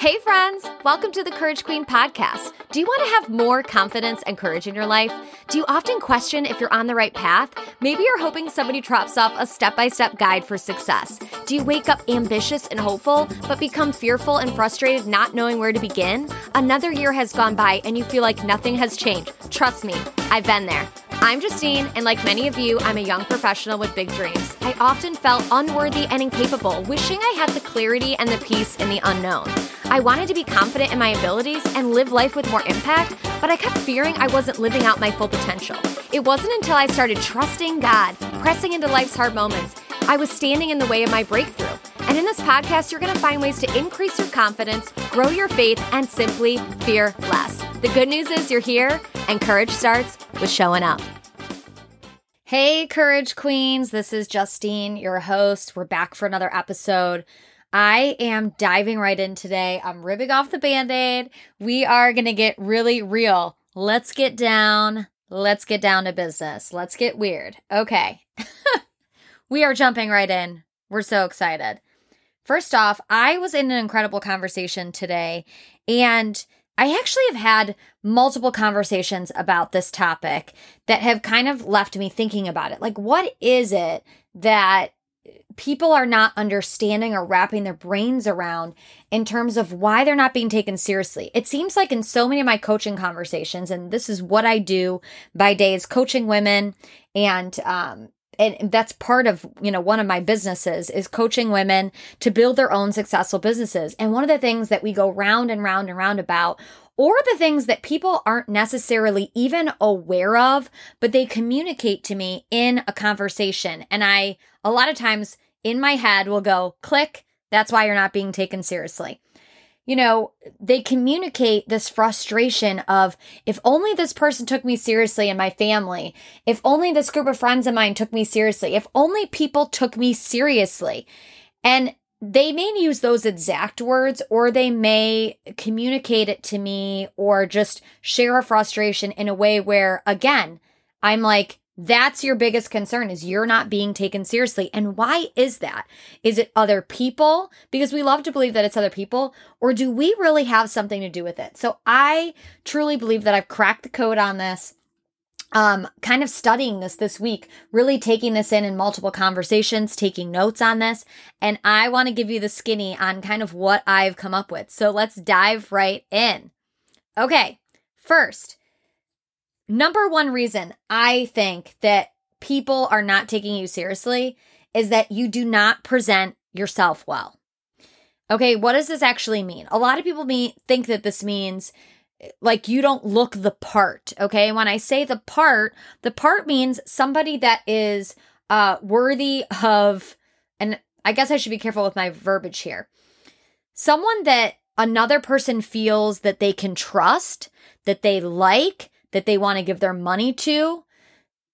Hey, friends! Welcome to the Courage Queen podcast. Do you want to have more confidence and courage in your life? Do you often question if you're on the right path? Maybe you're hoping somebody drops off a step by step guide for success. Do you wake up ambitious and hopeful, but become fearful and frustrated not knowing where to begin? Another year has gone by and you feel like nothing has changed. Trust me, I've been there. I'm Justine, and like many of you, I'm a young professional with big dreams. I often felt unworthy and incapable, wishing I had the clarity and the peace in the unknown. I wanted to be confident in my abilities and live life with more impact, but I kept fearing I wasn't living out my full potential. It wasn't until I started trusting God, pressing into life's hard moments, I was standing in the way of my breakthrough. And in this podcast, you're going to find ways to increase your confidence, grow your faith, and simply fear less. The good news is you're here, and courage starts with showing up. Hey, Courage Queens. This is Justine, your host. We're back for another episode. I am diving right in today. I'm ripping off the band aid. We are going to get really real. Let's get down. Let's get down to business. Let's get weird. Okay. we are jumping right in. We're so excited. First off, I was in an incredible conversation today, and I actually have had multiple conversations about this topic that have kind of left me thinking about it. Like, what is it that people are not understanding or wrapping their brains around in terms of why they're not being taken seriously. It seems like in so many of my coaching conversations, and this is what I do by day is coaching women and um, and that's part of you know one of my businesses is coaching women to build their own successful businesses and one of the things that we go round and round and round about or the things that people aren't necessarily even aware of but they communicate to me in a conversation and i a lot of times in my head will go click that's why you're not being taken seriously you know, they communicate this frustration of if only this person took me seriously in my family, if only this group of friends of mine took me seriously, if only people took me seriously. And they may use those exact words or they may communicate it to me or just share a frustration in a way where, again, I'm like, that's your biggest concern is you're not being taken seriously. And why is that? Is it other people? Because we love to believe that it's other people, or do we really have something to do with it? So I truly believe that I've cracked the code on this. Um, kind of studying this this week, really taking this in in multiple conversations, taking notes on this. And I want to give you the skinny on kind of what I've come up with. So let's dive right in. Okay. First, Number one reason I think that people are not taking you seriously is that you do not present yourself well. Okay, what does this actually mean? A lot of people me think that this means like you don't look the part. Okay, when I say the part, the part means somebody that is uh worthy of and I guess I should be careful with my verbiage here. Someone that another person feels that they can trust, that they like, that they want to give their money to,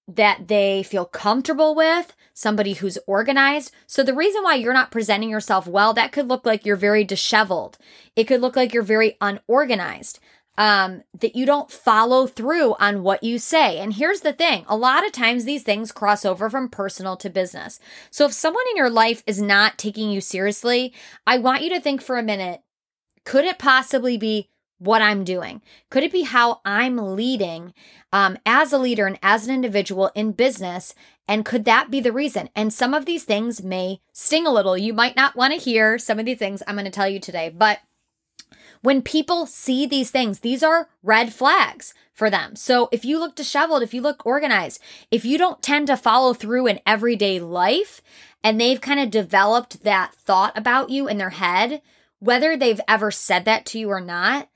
that they feel comfortable with, somebody who's organized. So the reason why you're not presenting yourself well, that could look like you're very disheveled. It could look like you're very unorganized. Um, that you don't follow through on what you say. And here's the thing a lot of times these things cross over from personal to business. So if someone in your life is not taking you seriously, I want you to think for a minute could it possibly be what I'm doing? Could it be how I'm leading um, as a leader and as an individual in business? And could that be the reason? And some of these things may sting a little. You might not want to hear some of these things I'm going to tell you today, but when people see these things, these are red flags for them. So if you look disheveled, if you look organized, if you don't tend to follow through in everyday life, and they've kind of developed that thought about you in their head, whether they've ever said that to you or not,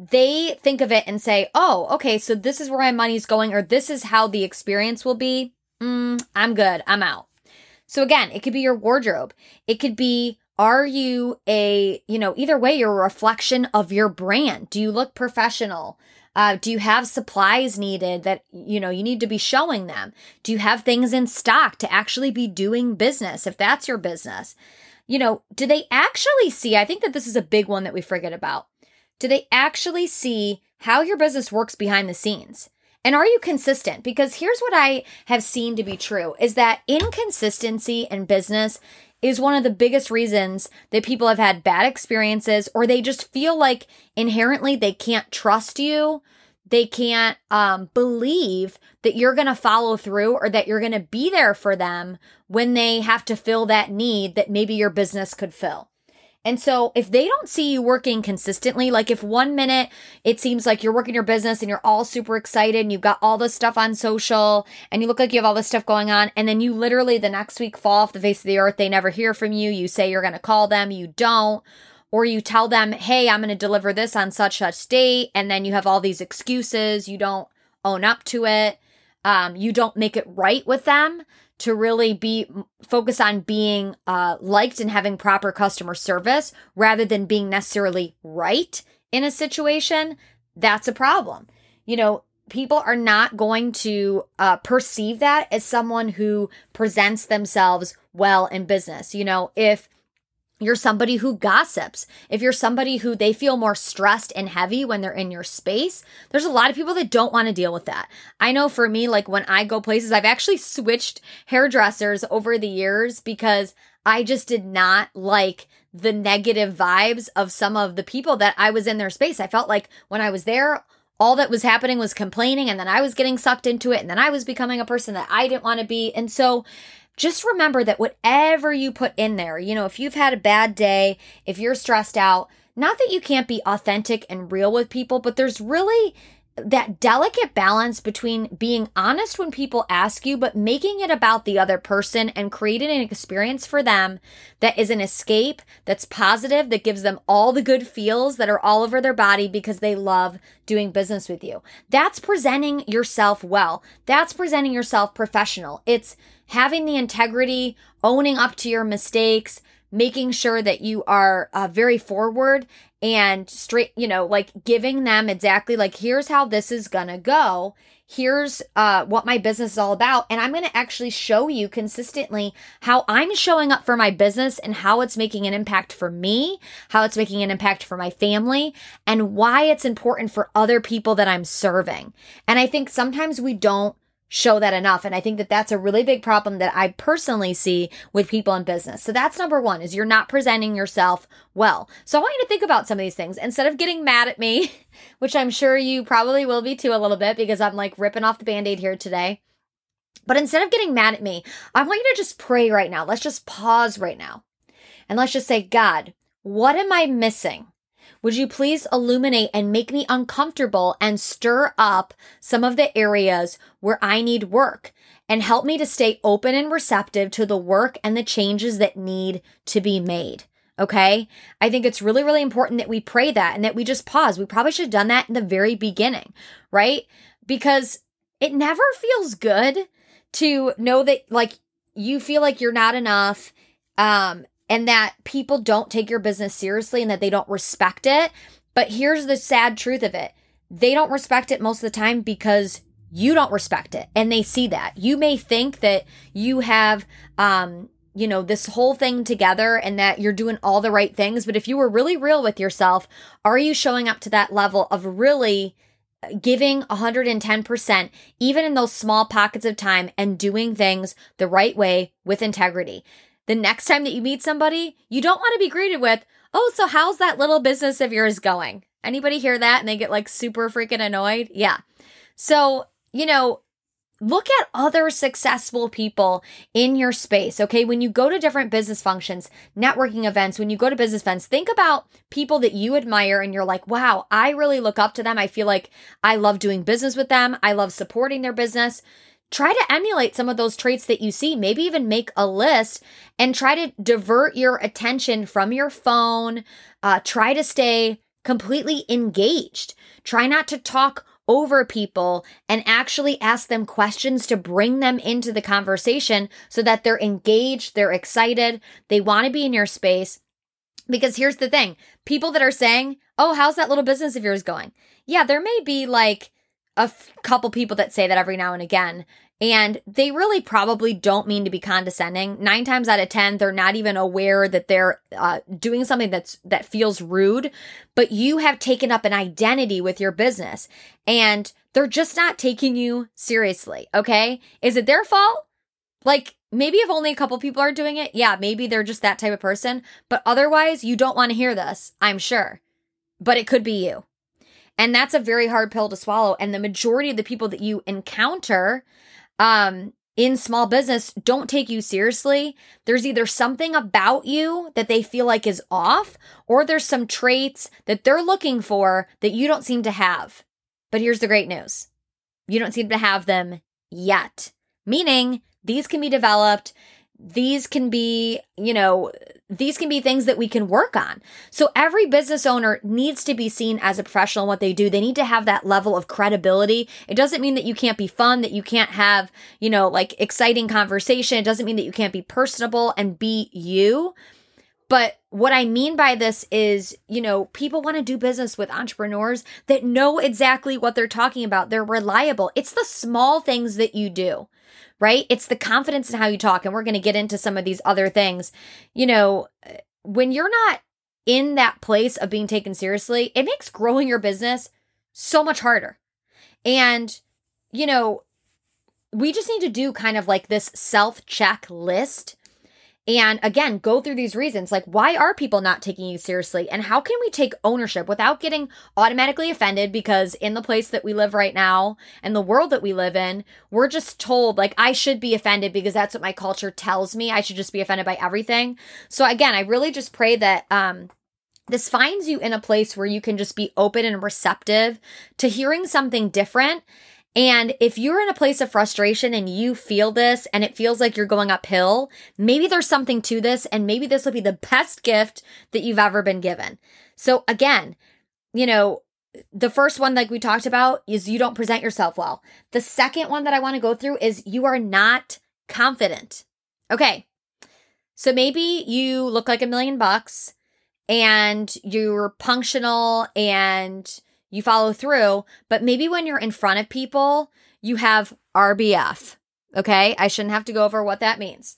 they think of it and say, oh, okay, so this is where my money's going, or this is how the experience will be. Mm, I'm good. I'm out. So again, it could be your wardrobe. It could be, are you a, you know, either way, you're a reflection of your brand. Do you look professional? Uh, do you have supplies needed that, you know, you need to be showing them? Do you have things in stock to actually be doing business if that's your business? You know, do they actually see? I think that this is a big one that we forget about do they actually see how your business works behind the scenes? And are you consistent? Because here's what I have seen to be true is that inconsistency in business is one of the biggest reasons that people have had bad experiences or they just feel like inherently they can't trust you. They can't um, believe that you're going to follow through or that you're going to be there for them when they have to fill that need that maybe your business could fill. And so if they don't see you working consistently, like if one minute it seems like you're working your business and you're all super excited and you've got all this stuff on social and you look like you have all this stuff going on, and then you literally the next week fall off the face of the earth, they never hear from you, you say you're going to call them, you don't, or you tell them, hey, I'm going to deliver this on such such date, and then you have all these excuses, you don't own up to it, um, you don't make it right with them to really be focus on being uh, liked and having proper customer service rather than being necessarily right in a situation, that's a problem. You know, people are not going to uh, perceive that as someone who presents themselves well in business. You know, if you're somebody who gossips, if you're somebody who they feel more stressed and heavy when they're in your space, there's a lot of people that don't want to deal with that. I know for me, like when I go places, I've actually switched hairdressers over the years because I just did not like the negative vibes of some of the people that I was in their space. I felt like when I was there, all that was happening was complaining, and then I was getting sucked into it, and then I was becoming a person that I didn't want to be. And so, just remember that whatever you put in there, you know, if you've had a bad day, if you're stressed out, not that you can't be authentic and real with people, but there's really that delicate balance between being honest when people ask you, but making it about the other person and creating an experience for them that is an escape, that's positive, that gives them all the good feels that are all over their body because they love doing business with you. That's presenting yourself well. That's presenting yourself professional. It's having the integrity, owning up to your mistakes, making sure that you are uh, very forward and straight, you know, like giving them exactly like, here's how this is gonna go. Here's uh, what my business is all about. And I'm gonna actually show you consistently how I'm showing up for my business and how it's making an impact for me, how it's making an impact for my family, and why it's important for other people that I'm serving. And I think sometimes we don't show that enough. And i think that that's a really big problem that i personally see with people in business. So that's number one is you're not presenting yourself well. So i want you to think about some of these things. Instead of getting mad at me which i'm sure you probably will be too a little bit because i'm like ripping off the band-aid here today. But instead of getting mad at me i want you to just pray right now. Let's just pause right now. And let's just say god what am i missing would you please illuminate and make me uncomfortable and stir up some of the areas where I need work and help me to stay open and receptive to the work and the changes that need to be made? Okay. I think it's really, really important that we pray that and that we just pause. We probably should have done that in the very beginning, right? Because it never feels good to know that like you feel like you're not enough um and that people don't take your business seriously and that they don't respect it. But here's the sad truth of it they don't respect it most of the time because you don't respect it and they see that. You may think that you have, um, you know, this whole thing together and that you're doing all the right things. But if you were really real with yourself, are you showing up to that level of really giving 110%, even in those small pockets of time and doing things the right way with integrity? The next time that you meet somebody, you don't want to be greeted with, "Oh, so how's that little business of yours going?" Anybody hear that and they get like super freaking annoyed? Yeah. So, you know, look at other successful people in your space. Okay. When you go to different business functions, networking events, when you go to business events, think about people that you admire and you're like, wow, I really look up to them. I feel like I love doing business with them. I love supporting their business try to emulate some of those traits that you see. Maybe even make a list and try to divert your attention from your phone. Uh, try to stay completely engaged. Try not to talk over people and actually ask them questions to bring them into the conversation so that they're engaged, they're excited, they want to be in your space. Because here's the thing people that are saying, Oh, how's that little business of yours going? Yeah, there may be like, a f- couple people that say that every now and again. And they really probably don't mean to be condescending. Nine times out of 10, they're not even aware that they're uh, doing something that's, that feels rude, but you have taken up an identity with your business. And they're just not taking you seriously. Okay. Is it their fault? Like, maybe if only a couple people are doing it, yeah, maybe they're just that type of person. But otherwise, you don't want to hear this, I'm sure. But it could be you. And that's a very hard pill to swallow. And the majority of the people that you encounter um, in small business don't take you seriously. There's either something about you that they feel like is off, or there's some traits that they're looking for that you don't seem to have. But here's the great news you don't seem to have them yet, meaning these can be developed. These can be, you know, these can be things that we can work on. So every business owner needs to be seen as a professional in what they do. They need to have that level of credibility. It doesn't mean that you can't be fun, that you can't have, you know, like exciting conversation. It doesn't mean that you can't be personable and be you. But what I mean by this is, you know, people want to do business with entrepreneurs that know exactly what they're talking about. They're reliable. It's the small things that you do, right? It's the confidence in how you talk. And we're going to get into some of these other things. You know, when you're not in that place of being taken seriously, it makes growing your business so much harder. And, you know, we just need to do kind of like this self check list and again, go through these reasons like why are people not taking you seriously? And how can we take ownership without getting automatically offended? Because in the place that we live right now and the world that we live in, we're just told like I should be offended because that's what my culture tells me. I should just be offended by everything. So again, I really just pray that um this finds you in a place where you can just be open and receptive to hearing something different and if you're in a place of frustration and you feel this and it feels like you're going uphill, maybe there's something to this and maybe this will be the best gift that you've ever been given. So again, you know, the first one, like we talked about, is you don't present yourself well. The second one that I want to go through is you are not confident. Okay. So maybe you look like a million bucks and you're punctual and you follow through, but maybe when you're in front of people, you have RBF. Okay. I shouldn't have to go over what that means.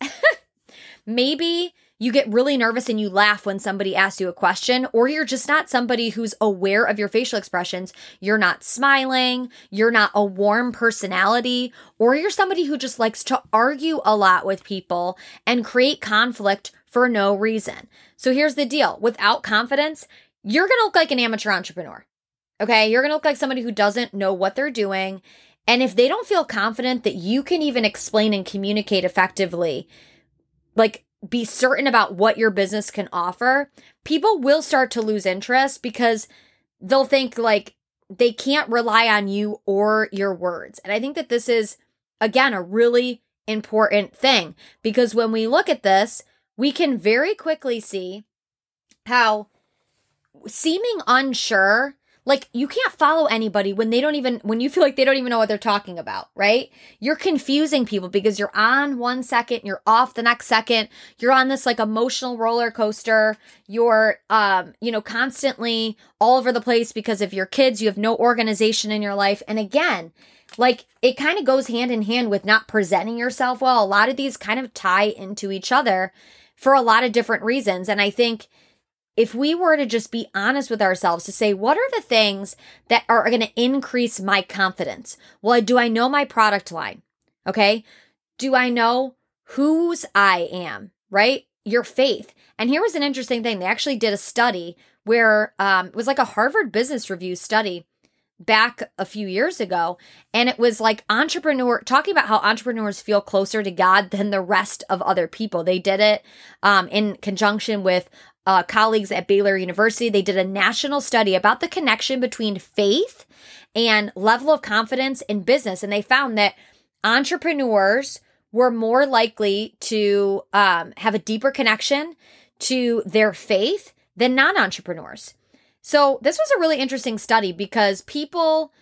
maybe you get really nervous and you laugh when somebody asks you a question, or you're just not somebody who's aware of your facial expressions. You're not smiling, you're not a warm personality, or you're somebody who just likes to argue a lot with people and create conflict for no reason. So here's the deal without confidence, you're gonna look like an amateur entrepreneur. Okay. You're going to look like somebody who doesn't know what they're doing. And if they don't feel confident that you can even explain and communicate effectively, like be certain about what your business can offer, people will start to lose interest because they'll think like they can't rely on you or your words. And I think that this is, again, a really important thing because when we look at this, we can very quickly see how seeming unsure like you can't follow anybody when they don't even when you feel like they don't even know what they're talking about, right? You're confusing people because you're on one second, you're off the next second. You're on this like emotional roller coaster. You're um, you know, constantly all over the place because of your kids, you have no organization in your life. And again, like it kind of goes hand in hand with not presenting yourself well. A lot of these kind of tie into each other for a lot of different reasons. And I think if we were to just be honest with ourselves to say, what are the things that are going to increase my confidence? Well, do I know my product line? Okay. Do I know whose I am? Right? Your faith. And here was an interesting thing. They actually did a study where um, it was like a Harvard Business Review study back a few years ago and it was like entrepreneur talking about how entrepreneurs feel closer to god than the rest of other people they did it um, in conjunction with uh, colleagues at baylor university. They did a national study about the connection between faith and level of confidence in business. And they found that entrepreneurs were more likely to um, have a deeper connection to their faith than non-entrepreneurs. So, this was a really interesting study because people,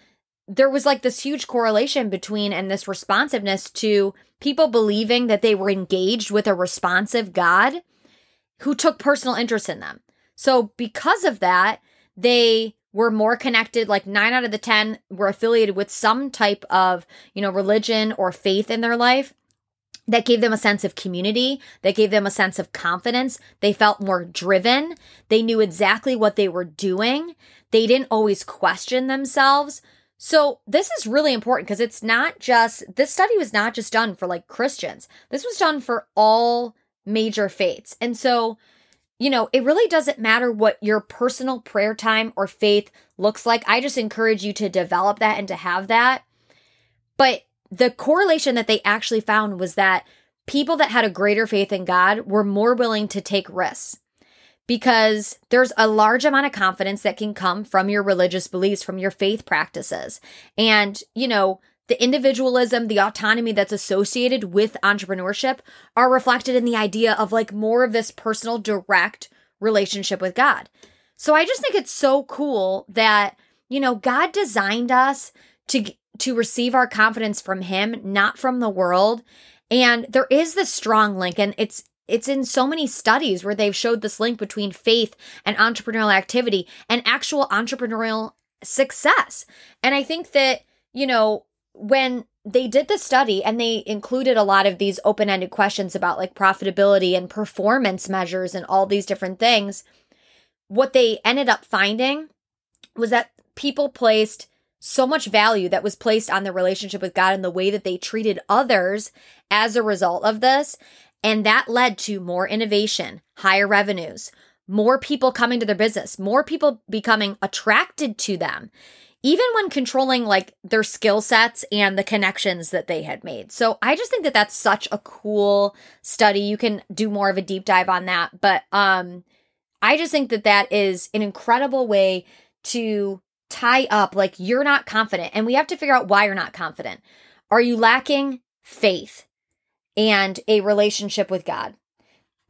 there was like this huge correlation between and this responsiveness to people believing that they were engaged with a responsive God who took personal interest in them. So, because of that, they were more connected like 9 out of the 10 were affiliated with some type of, you know, religion or faith in their life that gave them a sense of community, that gave them a sense of confidence. They felt more driven. They knew exactly what they were doing. They didn't always question themselves. So, this is really important because it's not just, this study was not just done for like Christians. This was done for all major faiths. And so, you know, it really doesn't matter what your personal prayer time or faith looks like. I just encourage you to develop that and to have that. But the correlation that they actually found was that people that had a greater faith in God were more willing to take risks because there's a large amount of confidence that can come from your religious beliefs, from your faith practices. And, you know, the individualism, the autonomy that's associated with entrepreneurship are reflected in the idea of like more of this personal, direct relationship with God. So I just think it's so cool that, you know, God designed us to to receive our confidence from him, not from the world. And there is this strong link and it's it's in so many studies where they've showed this link between faith and entrepreneurial activity and actual entrepreneurial success. And I think that, you know, when they did the study and they included a lot of these open ended questions about like profitability and performance measures and all these different things, what they ended up finding was that people placed so much value that was placed on the relationship with God and the way that they treated others as a result of this. And that led to more innovation, higher revenues, more people coming to their business, more people becoming attracted to them, even when controlling like their skill sets and the connections that they had made. So I just think that that's such a cool study. You can do more of a deep dive on that, but um I just think that that is an incredible way to tie up like you're not confident and we have to figure out why you're not confident. Are you lacking faith? and a relationship with God?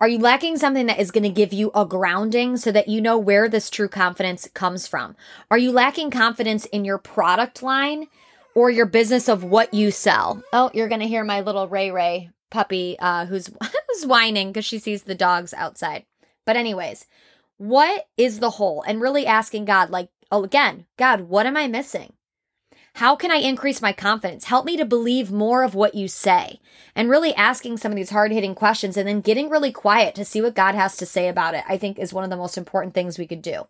Are you lacking something that is going to give you a grounding so that you know where this true confidence comes from? Are you lacking confidence in your product line or your business of what you sell? Oh, you're going to hear my little Ray Ray puppy uh, who's, who's whining because she sees the dogs outside. But, anyways, what is the hole? And really asking God, like, oh, again, God, what am I missing? How can I increase my confidence? Help me to believe more of what you say. And really asking some of these hard hitting questions and then getting really quiet to see what God has to say about it, I think is one of the most important things we could do.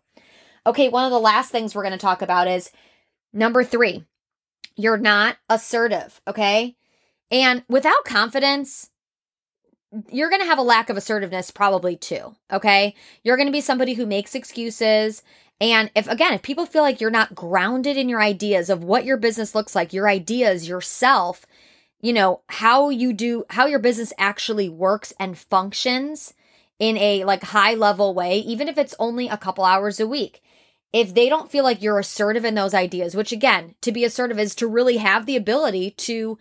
Okay, one of the last things we're going to talk about is number three, you're not assertive. Okay. And without confidence, you're going to have a lack of assertiveness probably too. Okay. You're going to be somebody who makes excuses and if again, if people feel like you're not grounded in your ideas of what your business looks like, your ideas, yourself, you know, how you do, how your business actually works and functions in a like high level way, even if it's only a couple hours a week. If they don't feel like you're assertive in those ideas, which again, to be assertive is to really have the ability to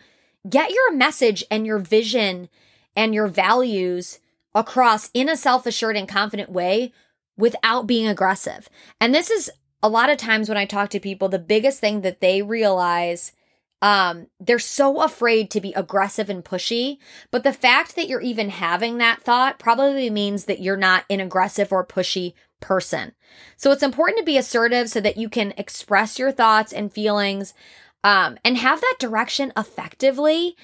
get your message and your vision and your values across in a self assured and confident way without being aggressive. And this is a lot of times when I talk to people, the biggest thing that they realize um they're so afraid to be aggressive and pushy but the fact that you're even having that thought probably means that you're not an aggressive or pushy person. So it's important to be assertive so that you can express your thoughts and feelings um, and have that direction effectively.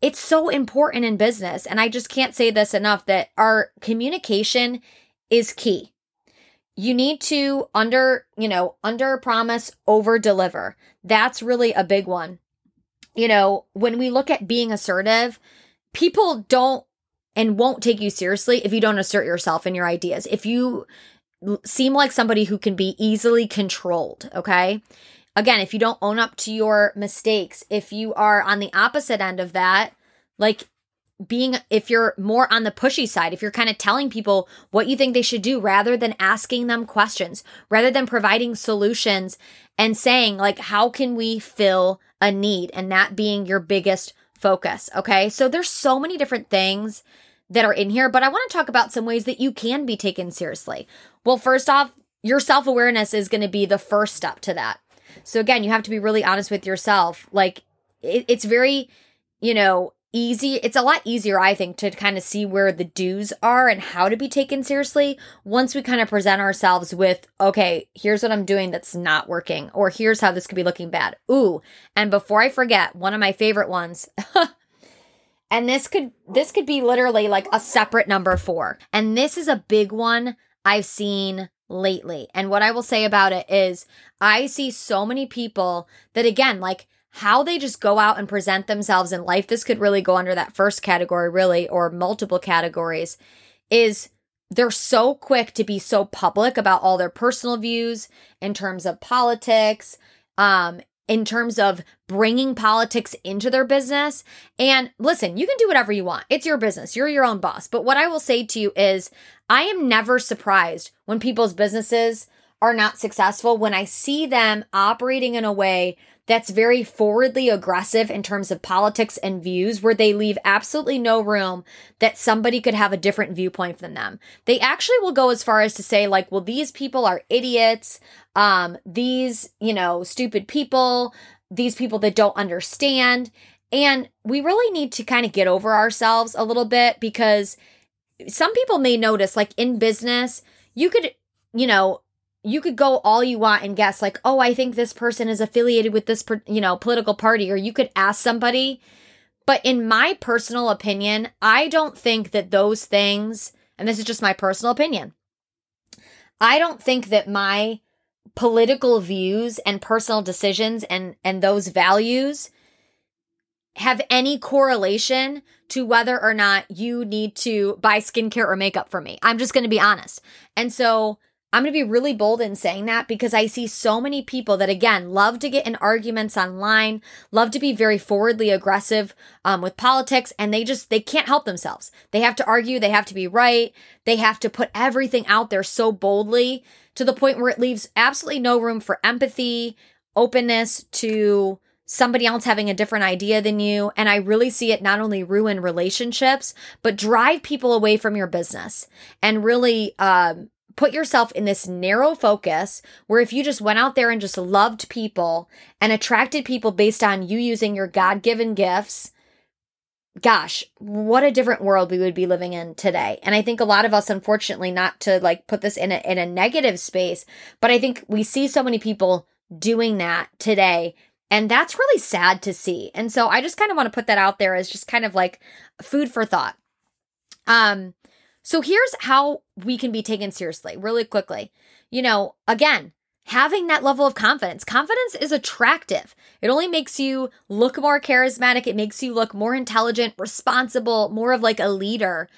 It's so important in business and i just can't say this enough that our communication is key you need to under, you know, under promise, over deliver. That's really a big one. You know, when we look at being assertive, people don't and won't take you seriously if you don't assert yourself and your ideas. If you seem like somebody who can be easily controlled, okay? Again, if you don't own up to your mistakes, if you are on the opposite end of that, like being if you're more on the pushy side if you're kind of telling people what you think they should do rather than asking them questions rather than providing solutions and saying like how can we fill a need and that being your biggest focus okay? So there's so many different things that are in here but i want to talk about some ways that you can be taken seriously. Well first off your self-awareness is going to be the first step to that. So again you have to be really honest with yourself. Like it, it's very you know easy it's a lot easier i think to kind of see where the do's are and how to be taken seriously once we kind of present ourselves with okay here's what i'm doing that's not working or here's how this could be looking bad ooh and before i forget one of my favorite ones and this could this could be literally like a separate number 4 and this is a big one i've seen lately. And what I will say about it is I see so many people that, again, like how they just go out and present themselves in life. This could really go under that first category, really, or multiple categories, is they're so quick to be so public about all their personal views in terms of politics, um, in terms of bringing politics into their business. And listen, you can do whatever you want. It's your business. You're your own boss. But what I will say to you is I am never surprised when people's businesses are not successful when I see them operating in a way that's very forwardly aggressive in terms of politics and views, where they leave absolutely no room that somebody could have a different viewpoint than them. They actually will go as far as to say, like, well, these people are idiots. Um, these, you know, stupid people, these people that don't understand. And we really need to kind of get over ourselves a little bit because some people may notice, like in business, you could, you know, you could go all you want and guess like oh i think this person is affiliated with this you know political party or you could ask somebody but in my personal opinion i don't think that those things and this is just my personal opinion i don't think that my political views and personal decisions and and those values have any correlation to whether or not you need to buy skincare or makeup for me. I'm just going to be honest. And so I'm going to be really bold in saying that because I see so many people that, again, love to get in arguments online, love to be very forwardly aggressive um, with politics, and they just, they can't help themselves. They have to argue, they have to be right, they have to put everything out there so boldly to the point where it leaves absolutely no room for empathy, openness to somebody else having a different idea than you. And I really see it not only ruin relationships, but drive people away from your business and really, um, put yourself in this narrow focus where if you just went out there and just loved people and attracted people based on you using your God given gifts, gosh, what a different world we would be living in today. And I think a lot of us, unfortunately, not to like put this in a, in a negative space, but I think we see so many people doing that today. And that's really sad to see. And so I just kind of want to put that out there as just kind of like food for thought. Um, so here's how we can be taken seriously really quickly. You know, again, having that level of confidence. Confidence is attractive. It only makes you look more charismatic. It makes you look more intelligent, responsible, more of like a leader.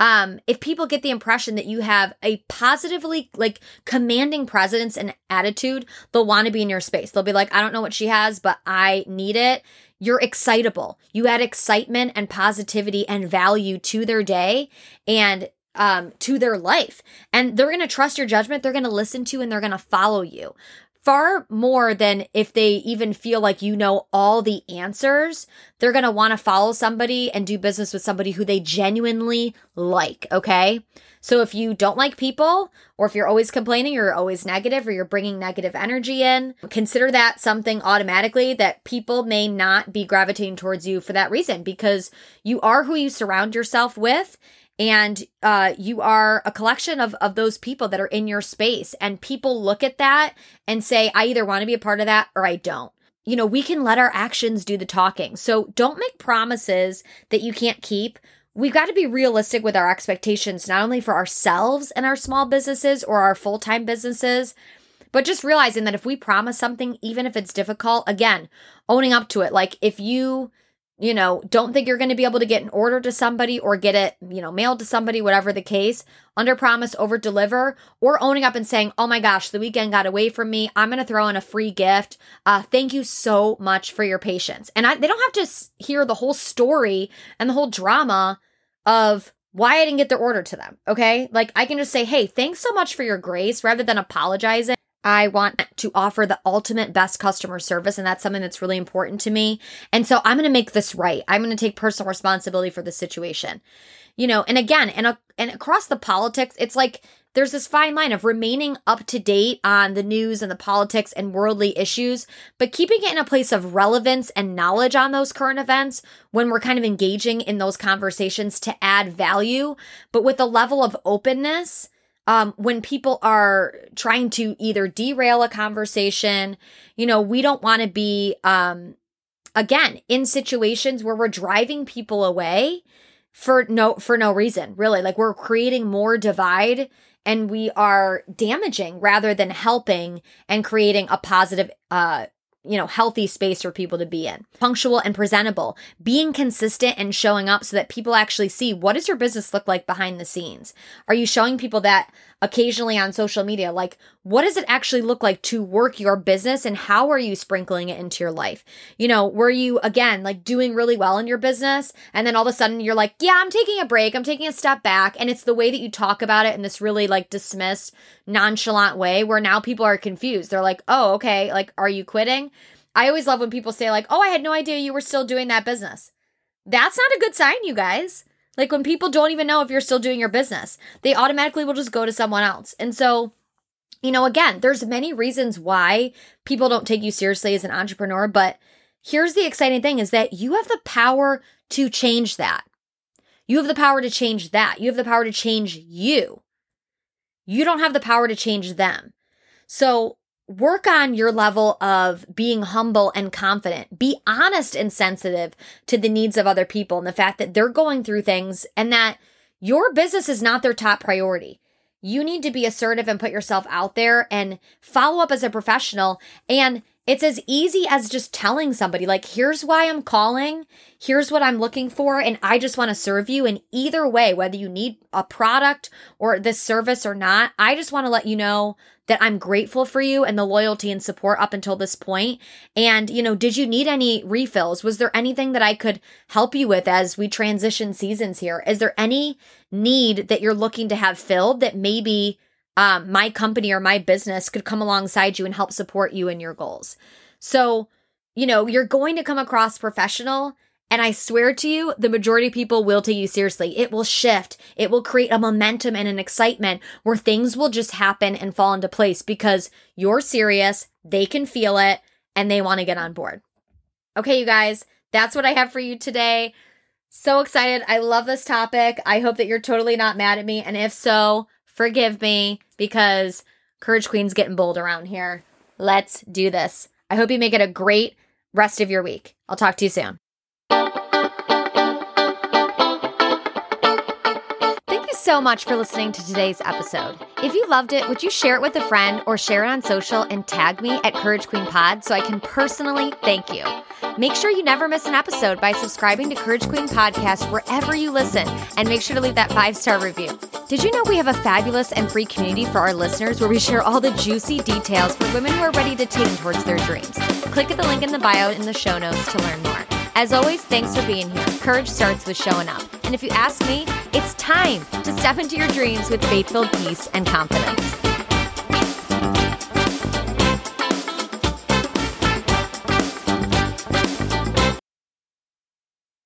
Um, if people get the impression that you have a positively like commanding presence and attitude, they'll want to be in your space. They'll be like, I don't know what she has, but I need it. You're excitable. You add excitement and positivity and value to their day. And um, to their life. And they're going to trust your judgment. They're going to listen to and they're going to follow you far more than if they even feel like you know all the answers. They're going to want to follow somebody and do business with somebody who they genuinely like. Okay. So if you don't like people, or if you're always complaining, or you're always negative, or you're bringing negative energy in, consider that something automatically that people may not be gravitating towards you for that reason because you are who you surround yourself with and uh, you are a collection of of those people that are in your space. And people look at that and say i either want to be a part of that or i don't. You know we can let our actions do the talking. So don't make promises that you can't keep. We've got to be realistic with our expectations not only for ourselves and our small businesses or our full-time businesses but just realizing that if we promise something even if it's difficult again owning up to it. Like if you you know, don't think you're going to be able to get an order to somebody or get it, you know, mailed to somebody, whatever the case, under promise, over deliver, or owning up and saying, oh my gosh, the weekend got away from me. I'm going to throw in a free gift. Uh, thank you so much for your patience. And I, they don't have to hear the whole story and the whole drama of why I didn't get their order to them. Okay. Like I can just say, hey, thanks so much for your grace rather than apologizing. I want to offer the ultimate best customer service, and that's something that's really important to me. And so I'm going to make this right. I'm going to take personal responsibility for the situation. You know, and again, and, uh, and across the politics, it's like there's this fine line of remaining up to date on the news and the politics and worldly issues, but keeping it in a place of relevance and knowledge on those current events when we're kind of engaging in those conversations to add value, but with a level of openness um, when people are trying to either derail a conversation, you know, we don't want to be, um, again, in situations where we're driving people away for no for no reason, really. Like we're creating more divide and we are damaging rather than helping and creating a positive uh you know, healthy space for people to be in. Punctual and presentable, being consistent and showing up so that people actually see what does your business look like behind the scenes? Are you showing people that occasionally on social media? Like, what does it actually look like to work your business and how are you sprinkling it into your life? You know, were you again like doing really well in your business and then all of a sudden you're like, yeah, I'm taking a break, I'm taking a step back. And it's the way that you talk about it in this really like dismissed, nonchalant way where now people are confused. They're like, oh, okay, like, are you quitting? I always love when people say, like, oh, I had no idea you were still doing that business. That's not a good sign, you guys. Like when people don't even know if you're still doing your business, they automatically will just go to someone else. And so, you know, again, there's many reasons why people don't take you seriously as an entrepreneur, but here's the exciting thing is that you have the power to change that. You have the power to change that. You have the power to change you. You don't have the power to change them. So work on your level of being humble and confident. Be honest and sensitive to the needs of other people and the fact that they're going through things and that your business is not their top priority. You need to be assertive and put yourself out there and follow up as a professional. And it's as easy as just telling somebody, like, here's why I'm calling, here's what I'm looking for, and I just want to serve you. And either way, whether you need a product or this service or not, I just want to let you know that I'm grateful for you and the loyalty and support up until this point. And, you know, did you need any refills? Was there anything that I could help you with as we transition seasons here? Is there any need that you're looking to have filled that maybe um, my company or my business could come alongside you and help support you in your goals? So, you know, you're going to come across professional and I swear to you, the majority of people will take you seriously. It will shift. It will create a momentum and an excitement where things will just happen and fall into place because you're serious, they can feel it, and they want to get on board. Okay, you guys, that's what I have for you today. So excited. I love this topic. I hope that you're totally not mad at me. And if so, forgive me because Courage Queen's getting bold around here. Let's do this. I hope you make it a great rest of your week. I'll talk to you soon. So much for listening to today's episode. If you loved it, would you share it with a friend or share it on social and tag me at Courage Queen Pod so I can personally thank you? Make sure you never miss an episode by subscribing to Courage Queen Podcast wherever you listen and make sure to leave that five star review. Did you know we have a fabulous and free community for our listeners where we share all the juicy details for women who are ready to take towards their dreams? Click at the link in the bio in the show notes to learn more. As always, thanks for being here. Courage starts with showing up. And if you ask me, it's time to step into your dreams with faith filled peace and confidence.